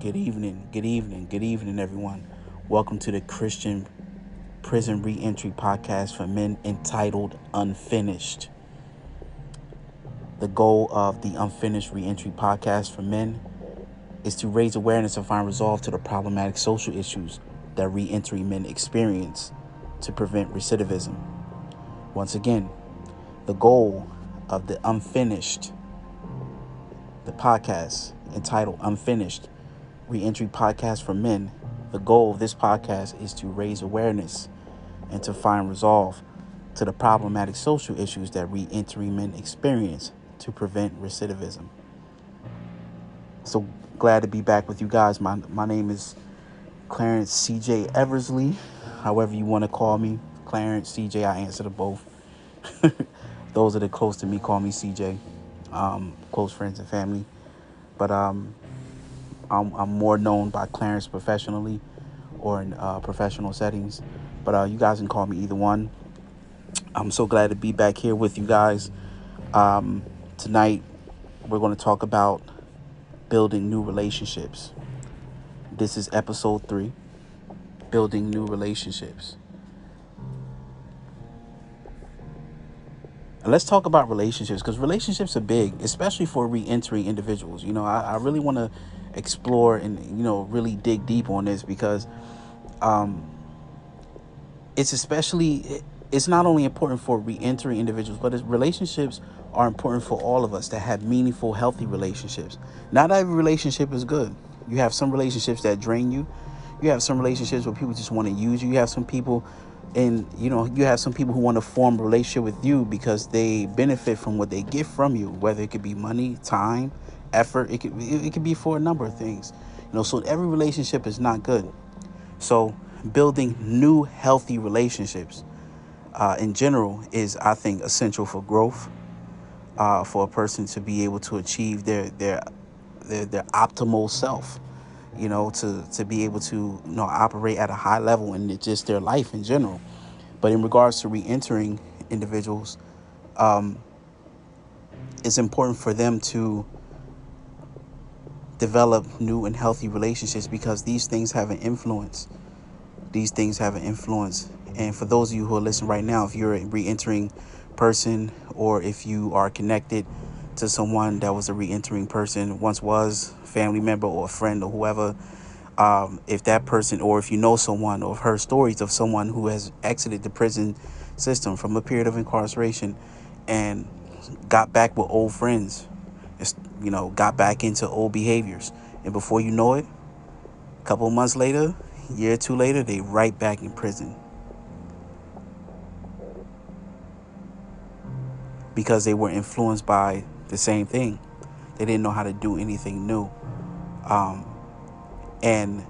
Good evening, good evening, good evening, everyone. Welcome to the Christian Prison Reentry Podcast for Men entitled Unfinished. The goal of the Unfinished Reentry Podcast for Men is to raise awareness and find resolve to the problematic social issues that reentry men experience to prevent recidivism. Once again, the goal of the Unfinished, the podcast entitled Unfinished Reentry Podcast for Men. The goal of this podcast is to raise awareness and to find resolve to the problematic social issues that reentry men experience to prevent recidivism. So glad to be back with you guys. My my name is Clarence CJ Eversley, however you want to call me. Clarence CJ, I answer to both. Those that are close to me call me CJ, um, close friends and family. But um, I'm, I'm more known by Clarence professionally or in uh, professional settings. But uh, you guys can call me either one. I'm so glad to be back here with you guys. Um, tonight, we're going to talk about building new relationships. This is episode three building new relationships. Let's talk about relationships because relationships are big, especially for re entering individuals. You know, I, I really want to explore and you know really dig deep on this because um, it's especially it's not only important for re-entering individuals but relationships are important for all of us to have meaningful healthy relationships. Not every relationship is good. You have some relationships that drain you. You have some relationships where people just want to use you. You have some people and you know you have some people who want to form a relationship with you because they benefit from what they get from you whether it could be money time effort. It could it could be for a number of things. You know, so every relationship is not good. So building new healthy relationships uh, in general is, I think, essential for growth. Uh, for a person to be able to achieve their their their, their optimal self you know, to to be able to you know operate at a high level in just their life in general. But in regards to re-entering individuals, um, it's important for them to develop new and healthy relationships because these things have an influence. These things have an influence. And for those of you who are listening right now, if you're a re entering person or if you are connected to someone that was a re entering person, once was, family member or a friend or whoever, um, if that person or if you know someone or heard stories of someone who has exited the prison system from a period of incarceration and got back with old friends you know, got back into old behaviors. And before you know it, a couple months later, year or two later, they right back in prison. Because they were influenced by the same thing. They didn't know how to do anything new. Um, and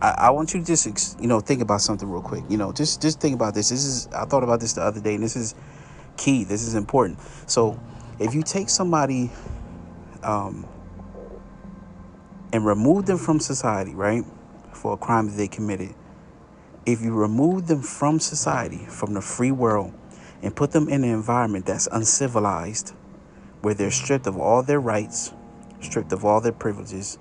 I, I want you to just, you know, think about something real quick. You know, just just think about this. This is I thought about this the other day, and this is key. This is important. So, if you take somebody um, and remove them from society, right, for a crime that they committed, if you remove them from society, from the free world, and put them in an environment that's uncivilized, where they're stripped of all their rights, stripped of all their privileges,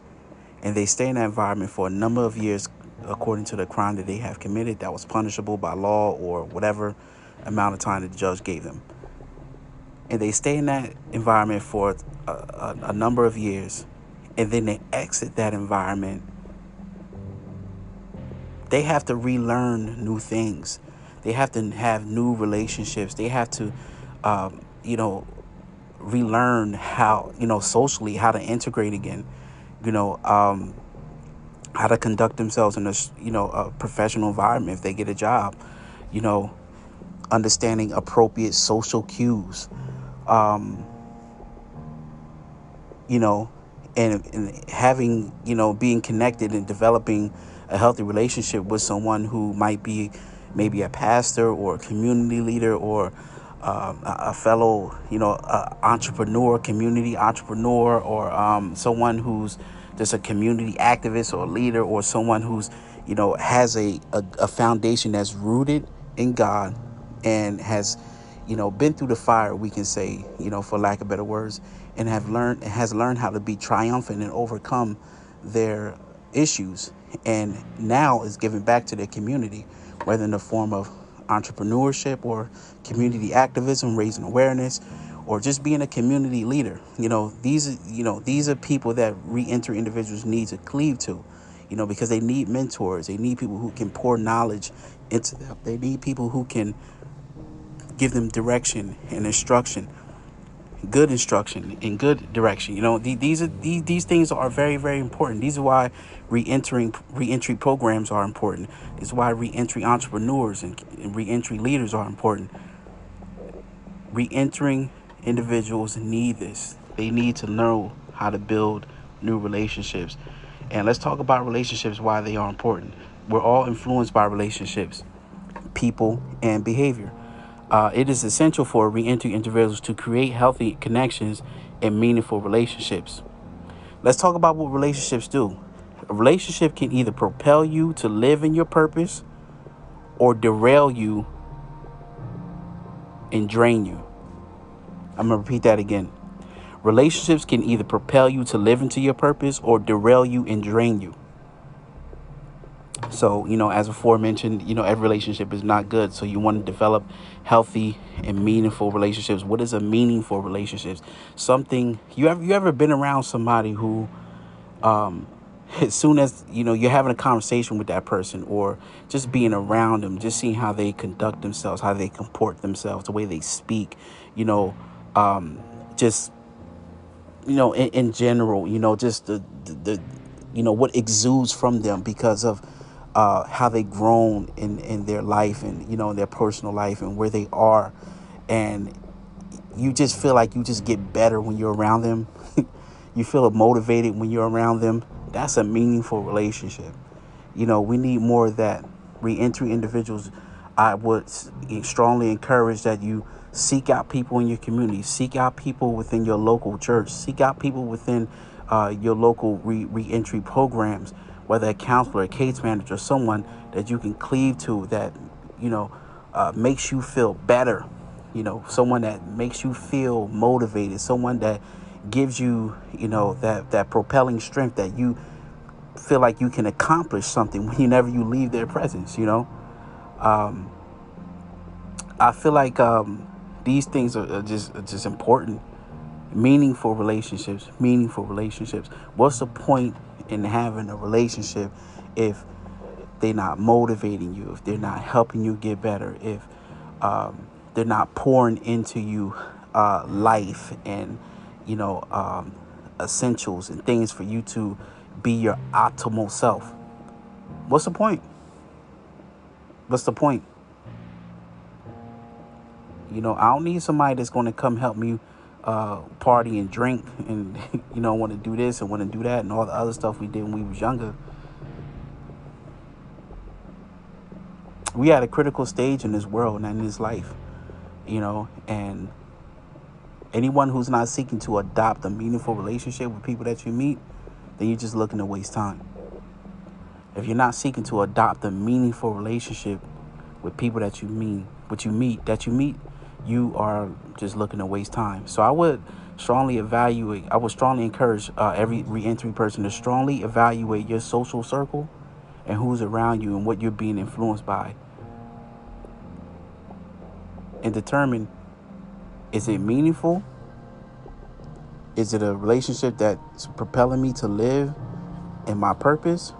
and they stay in that environment for a number of years according to the crime that they have committed that was punishable by law or whatever amount of time the judge gave them and they stay in that environment for a, a, a number of years and then they exit that environment, they have to relearn new things. They have to have new relationships. They have to, um, you know, relearn how, you know, socially, how to integrate again, you know, um, how to conduct themselves in a, you know, a professional environment if they get a job, you know, understanding appropriate social cues um, you know, and, and having, you know, being connected and developing a healthy relationship with someone who might be maybe a pastor or a community leader or um, a, fellow, you know, entrepreneur, community entrepreneur, or um, someone who's just a community activist or leader, or someone who's, you know, has a, a, a foundation that's rooted in God and has you know, been through the fire, we can say, you know, for lack of better words, and have learned has learned how to be triumphant and overcome their issues and now is giving back to their community, whether in the form of entrepreneurship or community activism, raising awareness, or just being a community leader. You know, these you know these are people that reentry individuals need to cleave to. You know, because they need mentors. They need people who can pour knowledge into them. They need people who can give them direction and instruction good instruction in good direction. You know, these are these, these things are very very important. These are why re-entering re-entry programs are important. Is why re-entry entrepreneurs and, and re-entry leaders are important. Re-entering individuals need this. They need to know how to build new relationships. And let's talk about relationships why they are important. We're all influenced by relationships, people, and behavior. Uh, it is essential for reentry individuals to create healthy connections and meaningful relationships. Let's talk about what relationships do. A relationship can either propel you to live in your purpose or derail you and drain you. I'm going to repeat that again. Relationships can either propel you to live into your purpose or derail you and drain you. So, you know, as before mentioned, you know, every relationship is not good. So you want to develop healthy and meaningful relationships. What is a meaningful relationship? Something you ever you ever been around somebody who um as soon as you know you're having a conversation with that person or just being around them just seeing how they conduct themselves how they comport themselves the way they speak you know um, just you know in, in general you know just the, the, the you know what exudes from them because of uh, how they grown in, in their life and you know in their personal life and where they are. And you just feel like you just get better when you're around them. You feel motivated when you're around them. That's a meaningful relationship. You know we need more of that. Reentry individuals i would strongly encourage that you seek out people in your community. Seek out people within your local church. Seek out people within uh, your local re- reentry programs whether a counselor, a case manager, someone that you can cleave to that, you know, uh, makes you feel better, you know, someone that makes you feel motivated, someone that gives you, you know, that, that propelling strength that you feel like you can accomplish something whenever you leave their presence, you know. Um, I feel like um, these things are, are just are just important. Meaningful relationships, meaningful relationships. What's the point in having a relationship if they're not motivating you, if they're not helping you get better, if um, they're not pouring into you uh, life and you know um, essentials and things for you to be your optimal self. What's the point? What's the point? You know, I don't need somebody that's going to come help me uh, party and drink and you know want to do this and want to do that and all the other stuff we did when we was younger. We had a critical stage in this world and in this life, you know, and anyone who's not seeking to adopt a meaningful relationship with people that you meet, then you're just looking to waste time. If you're not seeking to adopt a meaningful relationship with people that you meet, what you meet, that you meet, you are just looking to waste time. So I would strongly evaluate, I would strongly encourage uh, every reentry person to strongly evaluate your social circle and who's around you and what you're being influenced by. And determine is it meaningful? Is it a relationship that's propelling me to live in my purpose?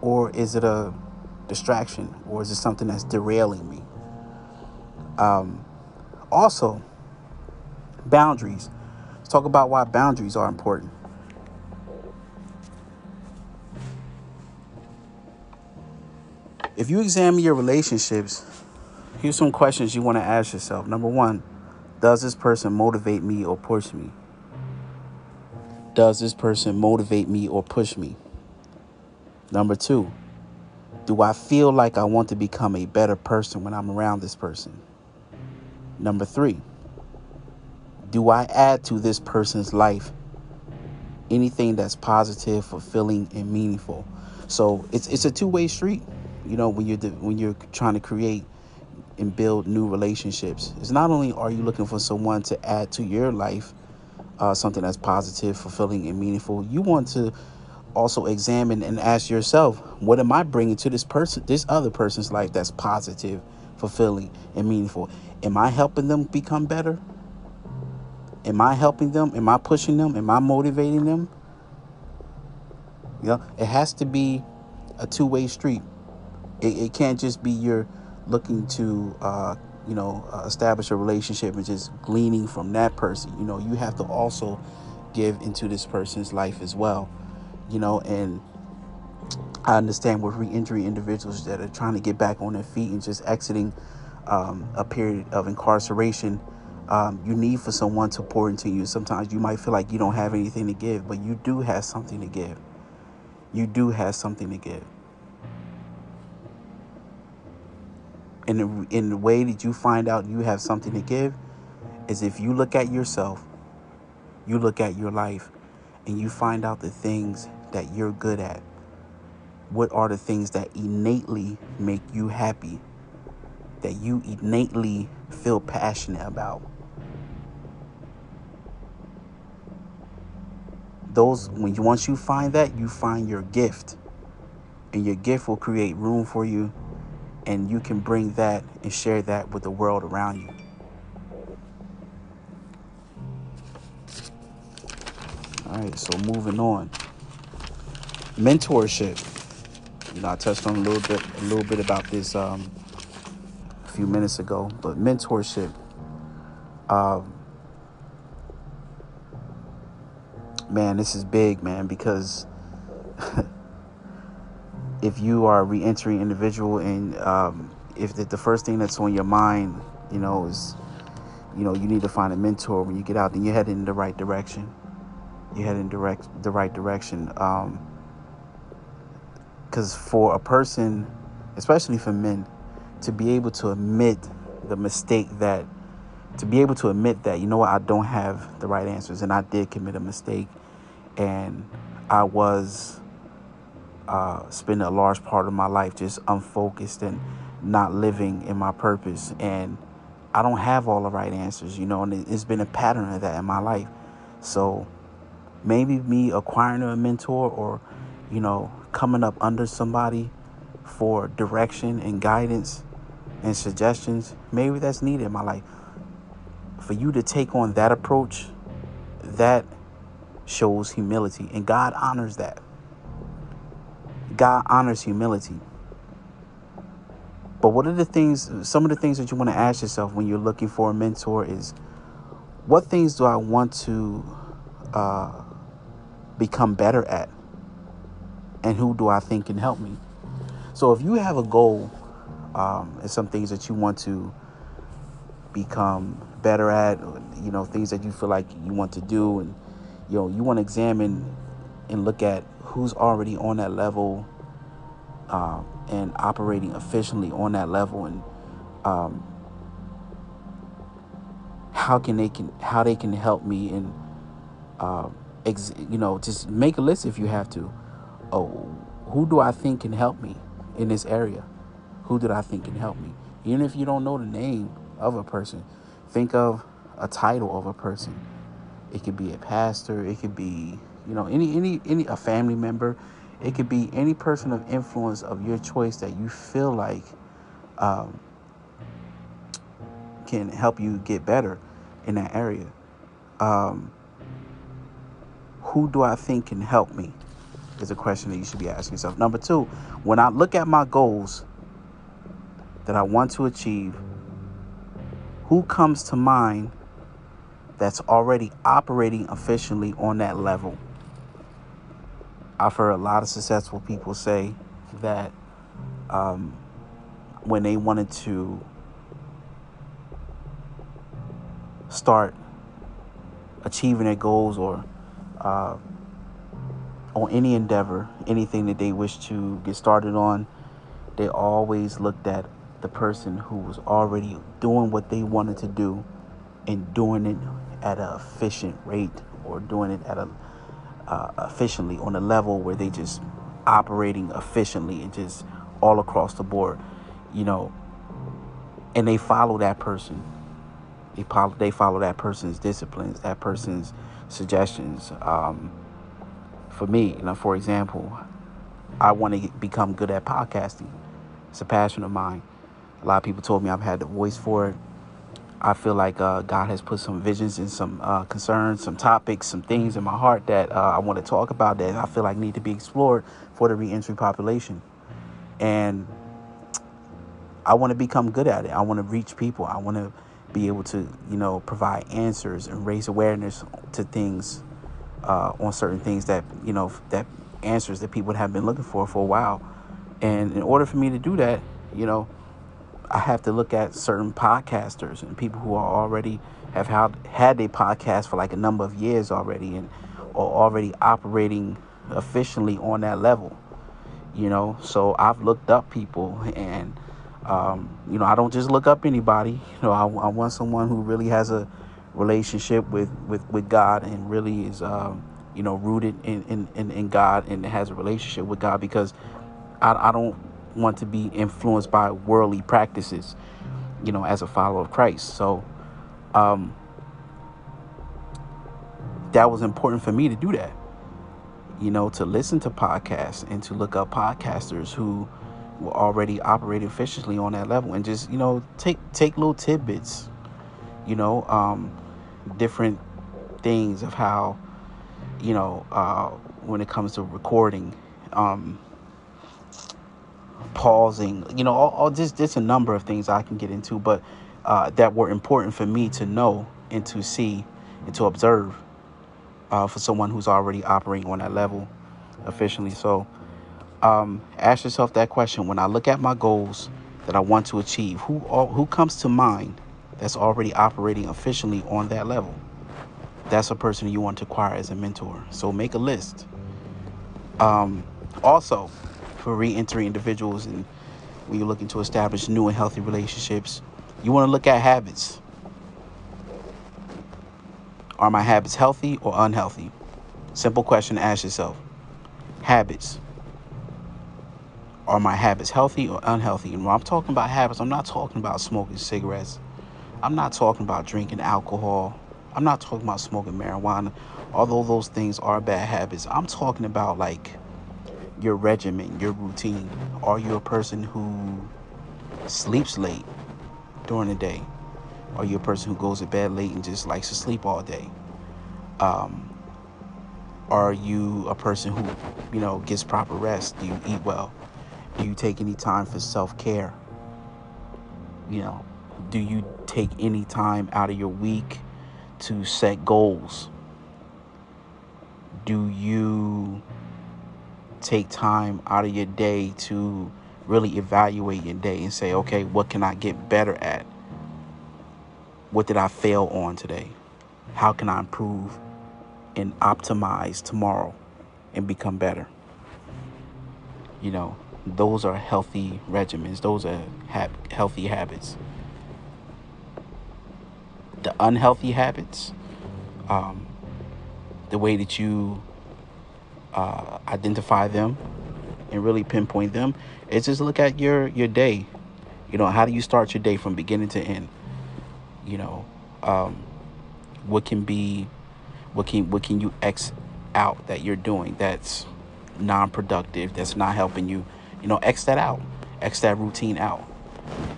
Or is it a distraction? Or is it something that's derailing me? Um, also, boundaries. Let's talk about why boundaries are important. If you examine your relationships, here's some questions you want to ask yourself. Number one, does this person motivate me or push me? Does this person motivate me or push me? Number two, do I feel like I want to become a better person when I'm around this person? Number three, do I add to this person's life anything that's positive, fulfilling, and meaningful? So it's it's a two way street. You know, when you're when you're trying to create and build new relationships, it's not only are you looking for someone to add to your life uh, something that's positive, fulfilling, and meaningful. You want to also examine and ask yourself, what am I bringing to this person, this other person's life that's positive, fulfilling, and meaningful? Am I helping them become better? Am I helping them? Am I pushing them? Am I motivating them? You know, it has to be a two-way street. It, it can't just be you're looking to, uh, you know, uh, establish a relationship and just gleaning from that person. You know, you have to also give into this person's life as well. You know, and I understand with re-entry individuals that are trying to get back on their feet and just exiting um, a period of incarceration. Um, you need for someone to pour into you. Sometimes you might feel like you don't have anything to give, but you do have something to give. You do have something to give. in the, in the way that you find out you have something to give is if you look at yourself, you look at your life, and you find out the things that you're good at. What are the things that innately make you happy? That you innately feel passionate about? Those when you once you find that, you find your gift. And your gift will create room for you and you can bring that and share that with the world around you. All right, so moving on. Mentorship. You know, I touched on a little bit, a little bit about this um, few minutes ago, but mentorship. Um, man, this is big, man, because if you are a re-entering individual and um, if the, the, first thing that's on your mind, you know, is, you know, you need to find a mentor when you get out, then you're heading in the right direction. You're heading direct the right direction. Because um, for a person, especially for men, to be able to admit the mistake that, to be able to admit that, you know what, I don't have the right answers and I did commit a mistake and I was uh, spending a large part of my life just unfocused and not living in my purpose. And I don't have all the right answers, you know, and it's been a pattern of that in my life. So maybe me acquiring a mentor or, you know, coming up under somebody for direction and guidance and suggestions, maybe that's needed in my life. For you to take on that approach, that shows humility, and God honors that. God honors humility. But what are the things, some of the things that you want to ask yourself when you're looking for a mentor is what things do I want to uh, become better at? And who do I think can help me? So if you have a goal um, and some things that you want to become better at, you know, things that you feel like you want to do, and you know, you want to examine and look at who's already on that level um, and operating efficiently on that level and um, how can they can how they can help me and uh, ex- you know just make a list if you have to. Oh who do I think can help me in this area who did I think can help me even if you don't know the name of a person think of a title of a person it could be a pastor it could be you know any any any a family member it could be any person of influence of your choice that you feel like um, can help you get better in that area. Um, who do I think can help me? Is a question that you should be asking yourself. Number two, when I look at my goals that I want to achieve, who comes to mind that's already operating efficiently on that level? I've heard a lot of successful people say that um, when they wanted to start achieving their goals or uh, on any endeavor, anything that they wish to get started on, they always looked at the person who was already doing what they wanted to do and doing it at an efficient rate or doing it at a uh, efficiently on a level where they just operating efficiently and just all across the board, you know, and they follow that person. They follow, they follow that person's disciplines, that person's suggestions. Um, for me, you know, for example, I want to become good at podcasting. It's a passion of mine. A lot of people told me I've had the voice for it. I feel like uh, God has put some visions and some uh, concerns, some topics, some things in my heart that uh, I want to talk about that I feel like need to be explored for the reentry population. And I want to become good at it. I want to reach people. I want to be able to, you know, provide answers and raise awareness to things uh, on certain things that, you know, that answers that people have been looking for for a while. And in order for me to do that, you know, I have to look at certain podcasters and people who are already have had had a podcast for like a number of years already and are already operating efficiently on that level. You know, so I've looked up people and um, you know I don't just look up anybody. You know, I, I want someone who really has a relationship with with, with God and really is um, you know rooted in, in, in, in God and has a relationship with God because I, I don't want to be influenced by worldly practices, you know, as a follower of Christ. So, um, that was important for me to do that, you know, to listen to podcasts and to look up podcasters who were already operating efficiently on that level and just, you know, take, take little tidbits, you know, um, different things of how, you know, uh, when it comes to recording, um, pausing, you know, all, all just just a number of things I can get into, but uh, that were important for me to know and to see and to observe uh, for someone who's already operating on that level efficiently. So um, ask yourself that question: When I look at my goals that I want to achieve, who who comes to mind that's already operating efficiently on that level? That's a person you want to acquire as a mentor. So make a list. Um, also, for re-entering individuals and when you're looking to establish new and healthy relationships, you want to look at habits. Are my habits healthy or unhealthy? Simple question to ask yourself. Habits. Are my habits healthy or unhealthy? And when I'm talking about habits, I'm not talking about smoking cigarettes. I'm not talking about drinking alcohol. I'm not talking about smoking marijuana, although those things are bad habits. I'm talking about like your regimen, your routine? Are you a person who sleeps late during the day? Are you a person who goes to bed late and just likes to sleep all day? Um, are you a person who, you know, gets proper rest? Do you eat well? Do you take any time for self care? You know, do you take any time out of your week to set goals? Do you take time out of your day to really evaluate your day and say, okay, what can I get better at? What did I fail on today? How can I improve and optimize tomorrow and become better? You know, those are healthy regimens, those are ha- healthy habits. The unhealthy habits, um, the way that you uh, identify them and really pinpoint them is just look at your your day. You know how do you start your day from beginning to end? You know um, what can be what can what can you x out that you're doing that's non-productive that's not helping you? You know x that out. X that routine out.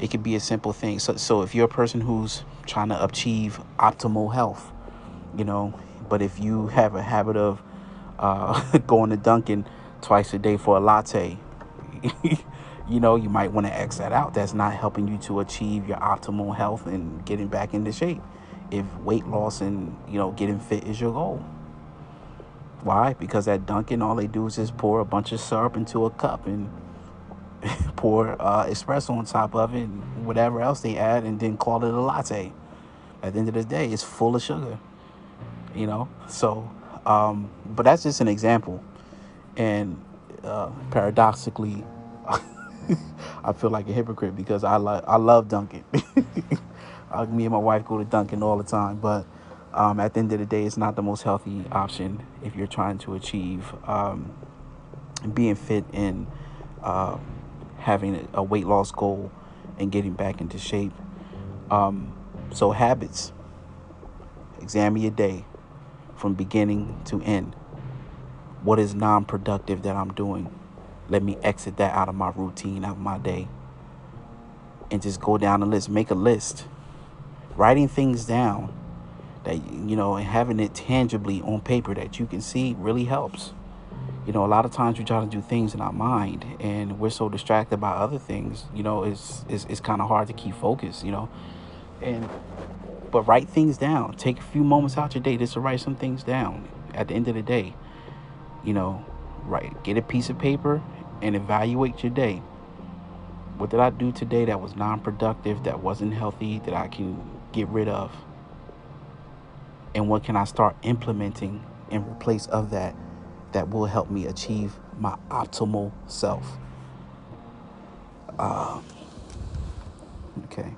It could be a simple thing. So so if you're a person who's trying to achieve optimal health you know but if you have a habit of uh, going to Dunkin' twice a day for a latte, you know, you might want to X that out. That's not helping you to achieve your optimal health and getting back into shape. If weight loss and, you know, getting fit is your goal. Why? Because at Dunkin', all they do is just pour a bunch of syrup into a cup and pour uh, espresso on top of it and whatever else they add and then call it a latte. At the end of the day, it's full of sugar, you know? So, um, but that's just an example. And uh, paradoxically, I feel like a hypocrite because I like I love Dunkin'. uh, me and my wife go to Dunkin' all the time, but um, at the end of the day, it's not the most healthy option if you're trying to achieve um, being fit and uh, having a weight loss goal and getting back into shape. Um, so habits. Examine your day from beginning to end. What is non productive that I'm doing? Let me exit that out of my routine, out of my day. And just go down the list. Make a list. Writing things down that, you know, and having it tangibly on paper that you can see really helps. You know, a lot of times we try to do things in our mind and we're so distracted by other things, you know, it's, it's, it's kind of hard to keep focus, you know. And, but write things down. Take a few moments out your day just to write some things down at the end of the day. You know, write, Get a piece of paper and evaluate your day. What did I do today that was non productive, that wasn't healthy, that I can get rid of? And what can I start implementing in replace of that that will help me achieve my optimal self? Uh, okay.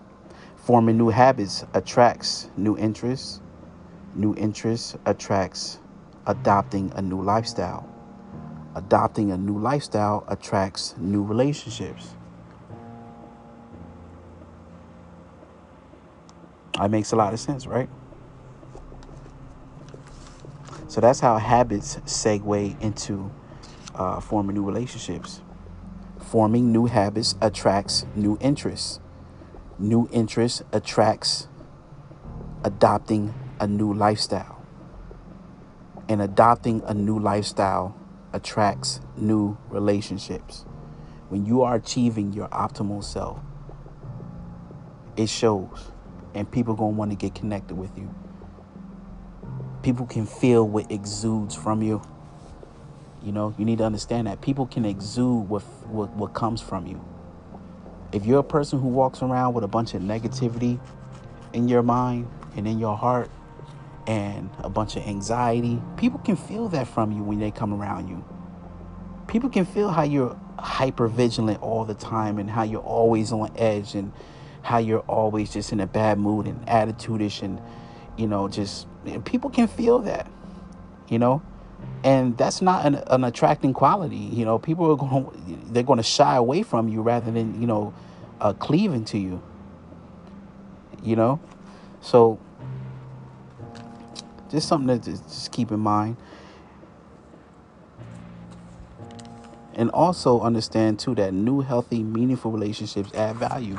Forming new habits attracts new interests. New interests attracts adopting a new lifestyle. Adopting a new lifestyle attracts new relationships. That makes a lot of sense, right? So that's how habits segue into uh, forming new relationships. Forming new habits attracts new interests. New interests attracts adopting a new lifestyle. And adopting a new lifestyle attracts new relationships. When you are achieving your optimal self, it shows, and people are gonna want to get connected with you. People can feel what exudes from you. You know, you need to understand that people can exude what what, what comes from you. If you're a person who walks around with a bunch of negativity in your mind and in your heart, and a bunch of anxiety. People can feel that from you when they come around you. People can feel how you're hyper vigilant all the time and how you're always on edge and how you're always just in a bad mood and attitudeish and you know just people can feel that you know and that's not an, an attracting quality you know people are going they're going to shy away from you rather than you know uh, cleaving to you you know so just something to just keep in mind. And also understand too that new, healthy, meaningful relationships add value.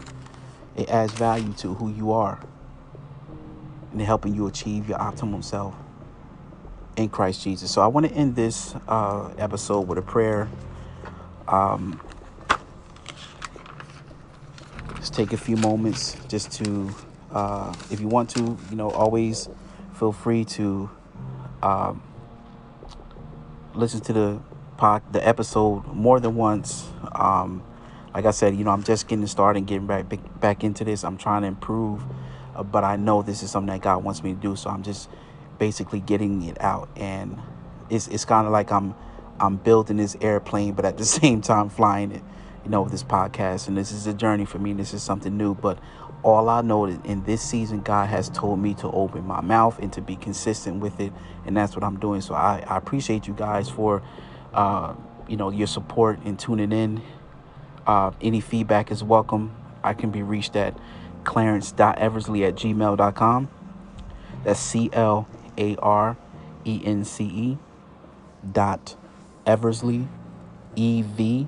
It adds value to who you are and helping you achieve your optimum self in Christ Jesus. So I want to end this uh, episode with a prayer. Um, just take a few moments just to, uh, if you want to, you know, always feel free to um, listen to the pod, the episode more than once. Um, like I said, you know, I'm just getting started and getting back back into this. I'm trying to improve, uh, but I know this is something that God wants me to do. So I'm just basically getting it out, and it's it's kind of like I'm I'm building this airplane, but at the same time flying it. You know, with this podcast, and this is a journey for me. This is something new, but all I know that in this season, God has told me to open my mouth and to be consistent with it, and that's what I'm doing. So I, I appreciate you guys for, uh, you know, your support and tuning in. Uh, any feedback is welcome. I can be reached at clarence.eversley at gmail.com. That's C L A R E N C E dot Eversley, E V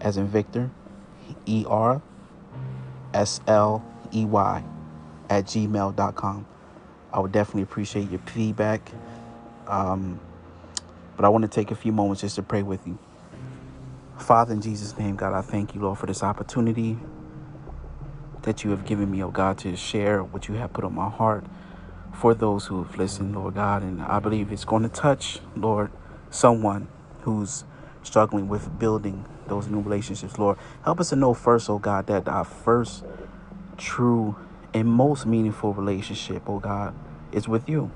as in Victor, E R S L E Y at gmail.com. I would definitely appreciate your feedback. Um, but I want to take a few moments just to pray with you. Father, in Jesus' name, God, I thank you, Lord, for this opportunity that you have given me, oh God, to share what you have put on my heart for those who have listened, Lord God. And I believe it's going to touch, Lord, someone who's struggling with building those new relationships, Lord. Help us to know first, oh God, that our first true and most meaningful relationship, oh God, is with you.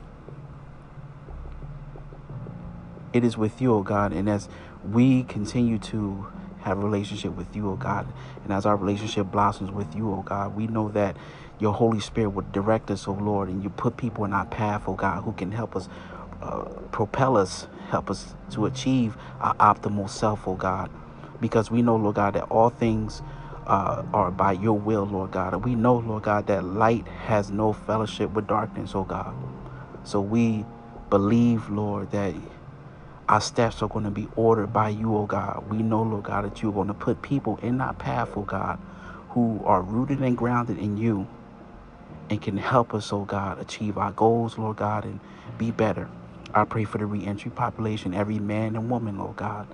It is with you, oh God. And as we continue to have a relationship with you, oh God, and as our relationship blossoms with you, oh God, we know that your Holy Spirit will direct us, oh Lord, and you put people in our path, oh God, who can help us uh, propel us, help us to achieve our optimal self, oh God because we know, Lord God, that all things uh, are by your will, Lord God. And we know, Lord God, that light has no fellowship with darkness, oh God. So we believe, Lord, that our steps are going to be ordered by you, oh God. We know, Lord God, that you're going to put people in our path, oh God, who are rooted and grounded in you and can help us, oh God, achieve our goals, Lord God, and be better. I pray for the reentry population, every man and woman, Lord God,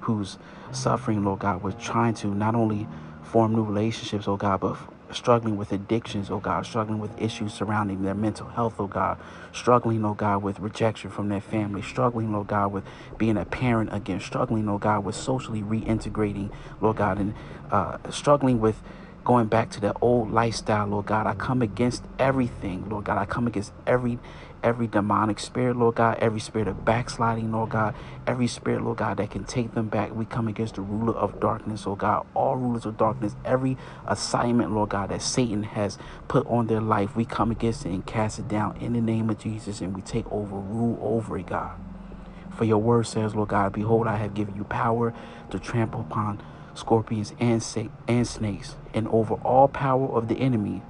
who's suffering, Lord God, with trying to not only form new relationships, oh God, but struggling with addictions, oh God, struggling with issues surrounding their mental health, oh God, struggling, oh God, with rejection from their family, struggling, oh God, with being a parent again, struggling, oh God, with socially reintegrating, Lord God, and uh, struggling with going back to that old lifestyle, Lord God. I come against everything, Lord God. I come against every every demonic spirit, Lord God, every spirit of backsliding, Lord God, every spirit, Lord God, that can take them back. We come against the ruler of darkness, Lord God, all rulers of darkness, every assignment, Lord God, that Satan has put on their life. We come against it and cast it down in the name of Jesus, and we take over, rule over it, God. For your word says, Lord God, behold, I have given you power to trample upon scorpions and, and snakes, and over all power of the enemy,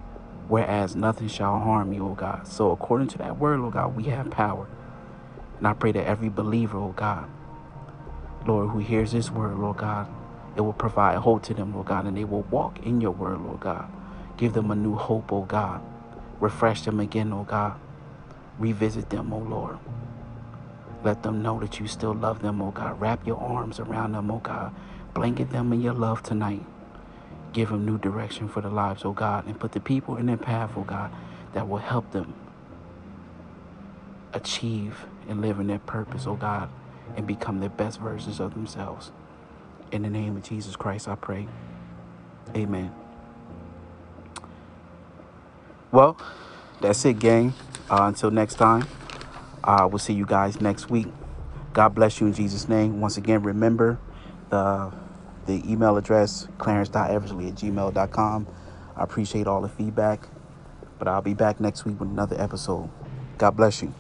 whereas nothing shall harm you, O God. So according to that word, Lord God, we have power. And I pray that every believer, oh God, Lord, who hears this word, Lord God, it will provide hope to them, Lord God, and they will walk in your word, Lord God. Give them a new hope, oh God. Refresh them again, oh God. Revisit them, oh Lord. Let them know that you still love them, oh God. Wrap your arms around them, oh God. Blanket them in your love tonight. Give them new direction for their lives, oh God, and put the people in their path, oh God, that will help them achieve and live in their purpose, oh God, and become the best versions of themselves. In the name of Jesus Christ, I pray. Amen. Well, that's it, gang. Uh, until next time, uh, we'll see you guys next week. God bless you in Jesus' name. Once again, remember the the email address clarence.eversley at gmail.com. I appreciate all the feedback, but I'll be back next week with another episode. God bless you.